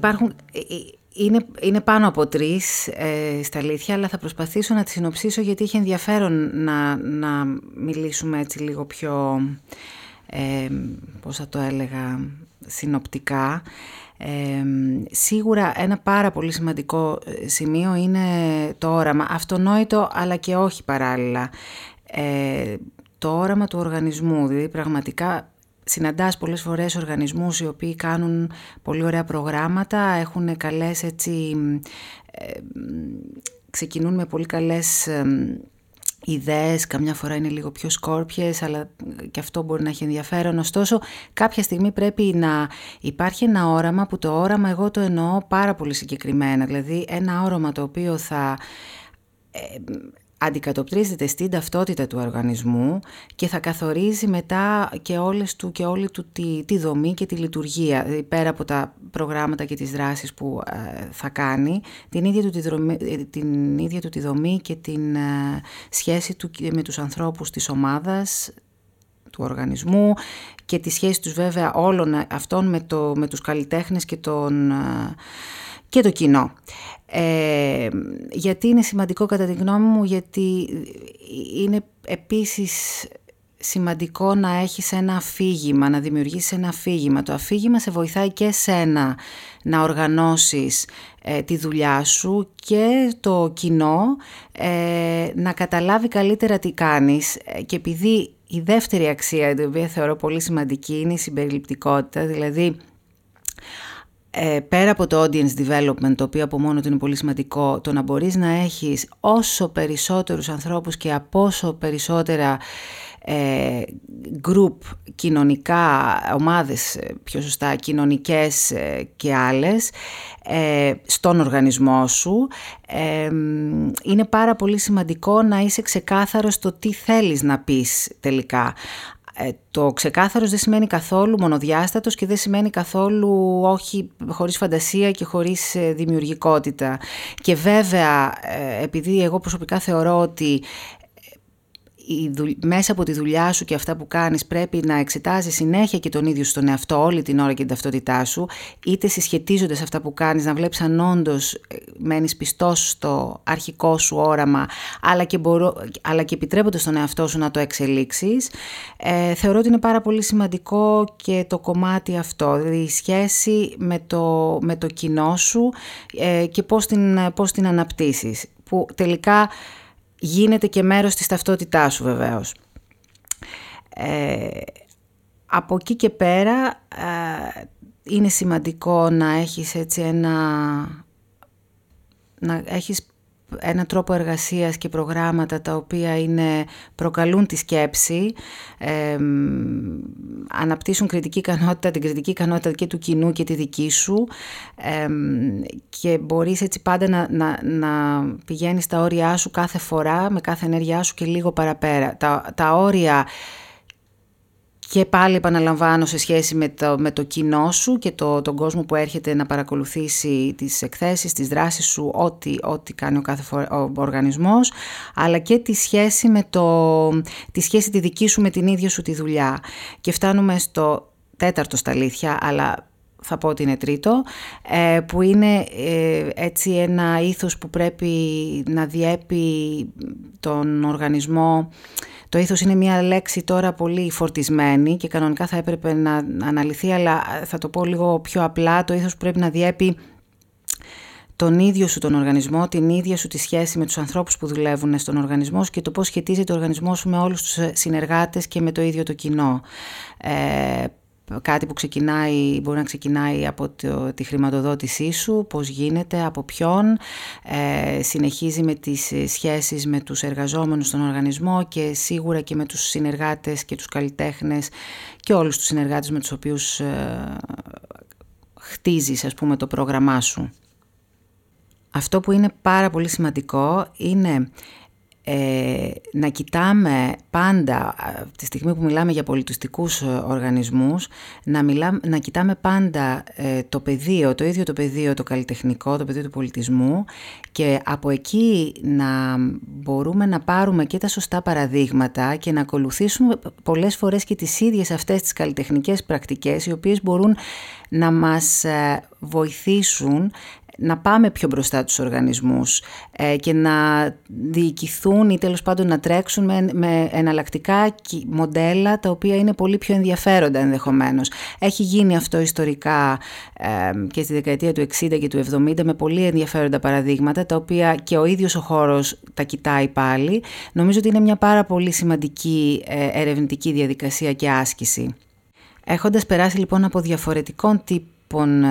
υπάρχουν, είναι, είναι πάνω από τρεις ε, στα αλήθεια, αλλά θα προσπαθήσω να τις συνοψίσω γιατί είχε ενδιαφέρον να, να μιλήσουμε έτσι λίγο πιο, ε, πώς θα το έλεγα, συνοπτικά. Ε, σίγουρα ένα πάρα πολύ σημαντικό ε, σημείο είναι το όραμα, αυτονόητο αλλά και όχι παράλληλα. Ε, το όραμα του οργανισμού, δηλαδή πραγματικά συναντάς πολλές φορές οργανισμούς οι οποίοι κάνουν πολύ ωραία προγράμματα, έχουν καλές έτσι, ε, ξεκινούν με πολύ καλές ε, ιδέες, καμιά φορά είναι λίγο πιο σκόρπιες, αλλά και αυτό μπορεί να έχει ενδιαφέρον. Ωστόσο, κάποια στιγμή πρέπει να υπάρχει ένα όραμα που το όραμα εγώ το εννοώ πάρα πολύ συγκεκριμένα, δηλαδή ένα όραμα το οποίο θα ε, αντικατοπτρίζεται στην ταυτότητα του οργανισμού και θα καθορίζει μετά και όλες του και όλη του τη, τη δομή και τη λειτουργία, δηλαδή πέρα από τα προγράμματα και τις δράσεις που ε, θα κάνει, την ίδια του τη, δομή, την ίδια του τη δομή και την ε, σχέση του με τους ανθρώπους της ομάδας, του οργανισμού και τη σχέση τους βέβαια όλων αυτών με, το, με τους καλλιτέχνες και τον... Ε, και το κοινό. Ε, γιατί είναι σημαντικό κατά τη γνώμη μου, γιατί είναι επίσης σημαντικό να έχεις ένα αφήγημα, να δημιουργήσεις ένα αφήγημα. Το αφήγημα σε βοηθάει και σένα να οργανώσεις ε, τη δουλειά σου και το κοινό ε, να καταλάβει καλύτερα τι κάνεις. Ε, και επειδή η δεύτερη αξία, την οποία θεωρώ πολύ σημαντική, είναι η συμπεριληπτικότητα, δηλαδή ε, πέρα από το audience development, το οποίο από μόνο του είναι πολύ σημαντικό, το να μπορείς να έχεις όσο περισσότερους ανθρώπους και από όσο περισσότερα ε, group κοινωνικά, ομάδες ε, πιο σωστά κοινωνικές ε, και άλλες ε, στον οργανισμό σου είναι πάρα πολύ σημαντικό να είσαι ξεκάθαρος στο τι θέλεις να πεις τελικά ε, το ξεκάθαρος δεν σημαίνει καθόλου μονοδιάστατος και δεν σημαίνει καθόλου όχι χωρίς φαντασία και χωρίς ε, δημιουργικότητα. Και βέβαια, ε, επειδή εγώ προσωπικά θεωρώ ότι μέσα από τη δουλειά σου και αυτά που κάνεις πρέπει να εξετάζεις συνέχεια και τον ίδιο στον εαυτό όλη την ώρα και την ταυτότητά σου, είτε συσχετίζονται σε αυτά που κάνεις, να βλέπεις αν όντως ε, μένεις πιστός στο αρχικό σου όραμα, αλλά και, μπορώ, αλλά και επιτρέποντας στον εαυτό σου να το εξελίξεις, ε, θεωρώ ότι είναι πάρα πολύ σημαντικό και το κομμάτι αυτό, δηλαδή η σχέση με το, με το κοινό σου ε, και πώς την, πώς την αναπτύσσεις, που τελικά γίνεται και μέρος της ταυτότητάς σου βεβαίως. Ε, από εκεί και πέρα ε, είναι σημαντικό να έχεις έτσι ένα... να έχεις ένα τρόπο εργασίας και προγράμματα τα οποία είναι, προκαλούν τη σκέψη, ε, αναπτύσσουν κριτική ικανότητα, την κριτική ικανότητα και του κοινού και τη δική σου και μπορείς έτσι πάντα να, να, να πηγαίνεις τα όρια σου κάθε φορά με κάθε ενέργειά σου και λίγο παραπέρα. Τα, τα όρια και πάλι επαναλαμβάνω σε σχέση με το, με το κοινό σου και το, τον κόσμο που έρχεται να παρακολουθήσει τις εκθέσεις, τις δράσεις σου, ό,τι, ό,τι κάνει ο κάθε ο οργανισμός, αλλά και τη σχέση, με το, τη σχέση τη δική σου με την ίδια σου τη δουλειά. Και φτάνουμε στο τέταρτο στα αλήθεια, αλλά θα πω ότι είναι τρίτο, ε, που είναι ε, έτσι ένα ήθος που πρέπει να διέπει τον οργανισμό το ήθος είναι μια λέξη τώρα πολύ φορτισμένη και κανονικά θα έπρεπε να αναλυθεί, αλλά θα το πω λίγο πιο απλά. Το ήθος πρέπει να διέπει τον ίδιο σου τον οργανισμό, την ίδια σου τη σχέση με τους ανθρώπους που δουλεύουν στον οργανισμό και το πώς σχετίζεται ο οργανισμός σου με όλους τους συνεργάτες και με το ίδιο το κοινό. Ε, κάτι που ξεκινάει, μπορεί να ξεκινάει από το, τη χρηματοδότησή σου, πώς γίνεται, από ποιον, ε, συνεχίζει με τις σχέσεις με τους εργαζόμενους στον οργανισμό και σίγουρα και με τους συνεργάτες και τους καλλιτέχνες και όλους τους συνεργάτες με τους οποίους ε, χτίζεις ας πούμε το πρόγραμμά σου. Αυτό που είναι πάρα πολύ σημαντικό είναι ε, να κοιτάμε πάντα, τη στιγμή που μιλάμε για πολιτιστικούς ε, οργανισμούς, να, μιλάμε, να κοιτάμε πάντα ε, το πεδίο, το ίδιο το πεδίο, το καλλιτεχνικό, το πεδίο του πολιτισμού και από εκεί να μπορούμε να πάρουμε και τα σωστά παραδείγματα και να ακολουθήσουμε πολλές φορές και τις ίδιες αυτές τις καλλιτεχνικές πρακτικές οι οποίες μπορούν να μας ε, βοηθήσουν να πάμε πιο μπροστά τους οργανισμούς ε, και να διοικηθούν ή τέλος πάντων να τρέξουν με, με εναλλακτικά μοντέλα τα οποία είναι πολύ πιο ενδιαφέροντα ενδεχομένως. Έχει γίνει αυτό ιστορικά ε, και στη δεκαετία του 60 και του 70 με πολύ ενδιαφέροντα παραδείγματα τα οποία και ο ίδιος ο χώρος τα κοιτάει πάλι. Νομίζω ότι είναι μια πάρα πολύ σημαντική ε, ερευνητική διαδικασία και άσκηση. Έχοντας περάσει λοιπόν από διαφορετικών τύπων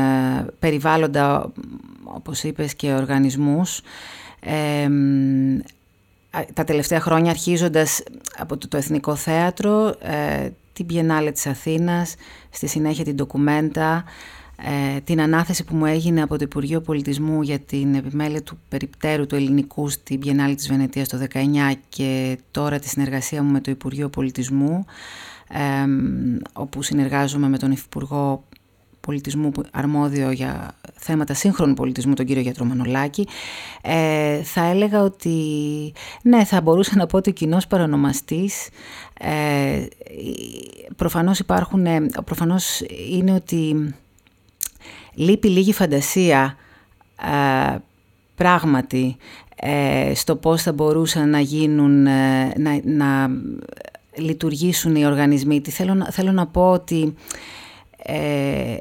περιβάλλοντα όπως είπες, και οργανισμούς. τα τελευταία χρόνια αρχίζοντας από το, Εθνικό Θέατρο, ε, την Πιενάλε της Αθήνας, στη συνέχεια την Ντοκουμέντα, ε, την ανάθεση που μου έγινε από το Υπουργείο Πολιτισμού για την επιμέλεια του περιπτέρου του ελληνικού στην Πιενάλη της Βενετίας το 19 και τώρα τη συνεργασία μου με το Υπουργείο Πολιτισμού, όπου συνεργάζομαι με τον Υφυπουργό πολιτισμού αρμόδιο για θέματα σύγχρονου πολιτισμού, τον κύριο Γιατρό Μανολάκη, ε, θα έλεγα ότι ναι, θα μπορούσα να πω ότι ο κοινός παρονομαστής ε, προφανώς υπάρχουν, ε, προφανώς είναι ότι λείπει λίγη φαντασία ε, πράγματι ε, στο πώς θα μπορούσαν να γίνουν, να, να λειτουργήσουν οι οργανισμοί. Θέλω, θέλω να πω ότι ε,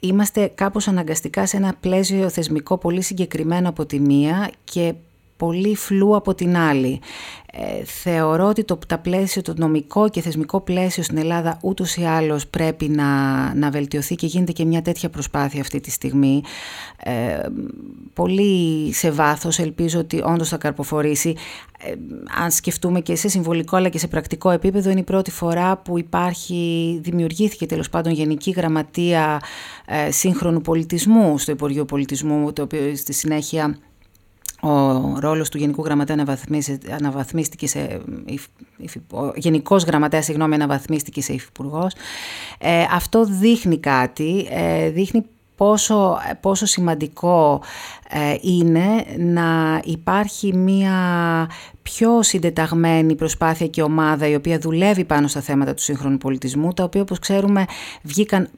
είμαστε κάπως αναγκαστικά σε ένα πλαίσιο θεσμικό πολύ συγκεκριμένο από τη μία και πολύ φλού από την άλλη. Ε, θεωρώ ότι το, τα πλαίσιο, το νομικό και θεσμικό πλαίσιο στην Ελλάδα ούτως ή άλλως πρέπει να, να βελτιωθεί και γίνεται και μια τέτοια προσπάθεια αυτή τη στιγμή. Ε, πολύ σε βάθος ελπίζω ότι όντως θα καρποφορήσει. Ε, αν σκεφτούμε και σε συμβολικό αλλά και σε πρακτικό επίπεδο είναι η πρώτη φορά που υπάρχει, δημιουργήθηκε τέλος πάντων Γενική Γραμματεία ε, Σύγχρονου Πολιτισμού στο Υπουργείο Πολιτισμού το οποίο στη συνέχεια ο ρόλος του Γενικού Γραμματέα αναβαθμίστηκε σε... Ο Γενικός Γραμματέας, συγγνώμη, αναβαθμίστηκε σε υφυπουργός. Ε, αυτό δείχνει κάτι, ε, δείχνει πόσο, πόσο σημαντικό ε, είναι να υπάρχει μία πιο συντεταγμένη προσπάθεια και ομάδα η οποία δουλεύει πάνω στα θέματα του σύγχρονου πολιτισμού, τα οποία όπως ξέρουμε βγήκαν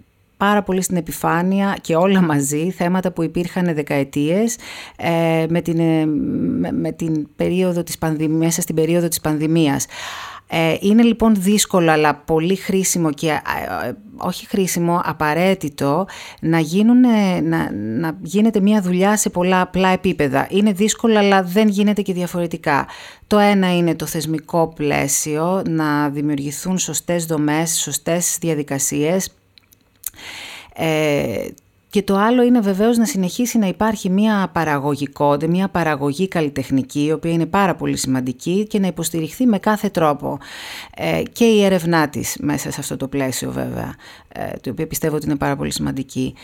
πάρα πολύ στην επιφάνεια και όλα μαζί, θέματα που υπήρχαν δεκαετίες ε, με, την, ε, με, την περίοδο της πανδημίας, μέσα στην περίοδο της πανδημίας. Ε, είναι λοιπόν δύσκολο αλλά πολύ χρήσιμο και όχι χρήσιμο, απαραίτητο να, γίνουν, να, να γίνεται μια δουλειά σε πολλά απλά επίπεδα. Είναι δύσκολο αλλά δεν γίνεται και διαφορετικά. Το ένα είναι το θεσμικό πλαίσιο, να δημιουργηθούν σωστές δομές, σωστές διαδικασίες ε, και το άλλο είναι βεβαίως να συνεχίσει να υπάρχει μια παραγωγικότητα, μια παραγωγή καλλιτεχνική, η οποία είναι πάρα πολύ σημαντική και να υποστηριχθεί με κάθε τρόπο. Ε, και η έρευνά της μέσα σε αυτό το πλαίσιο βέβαια, ε, το οποίο πιστεύω ότι είναι πάρα πολύ σημαντική.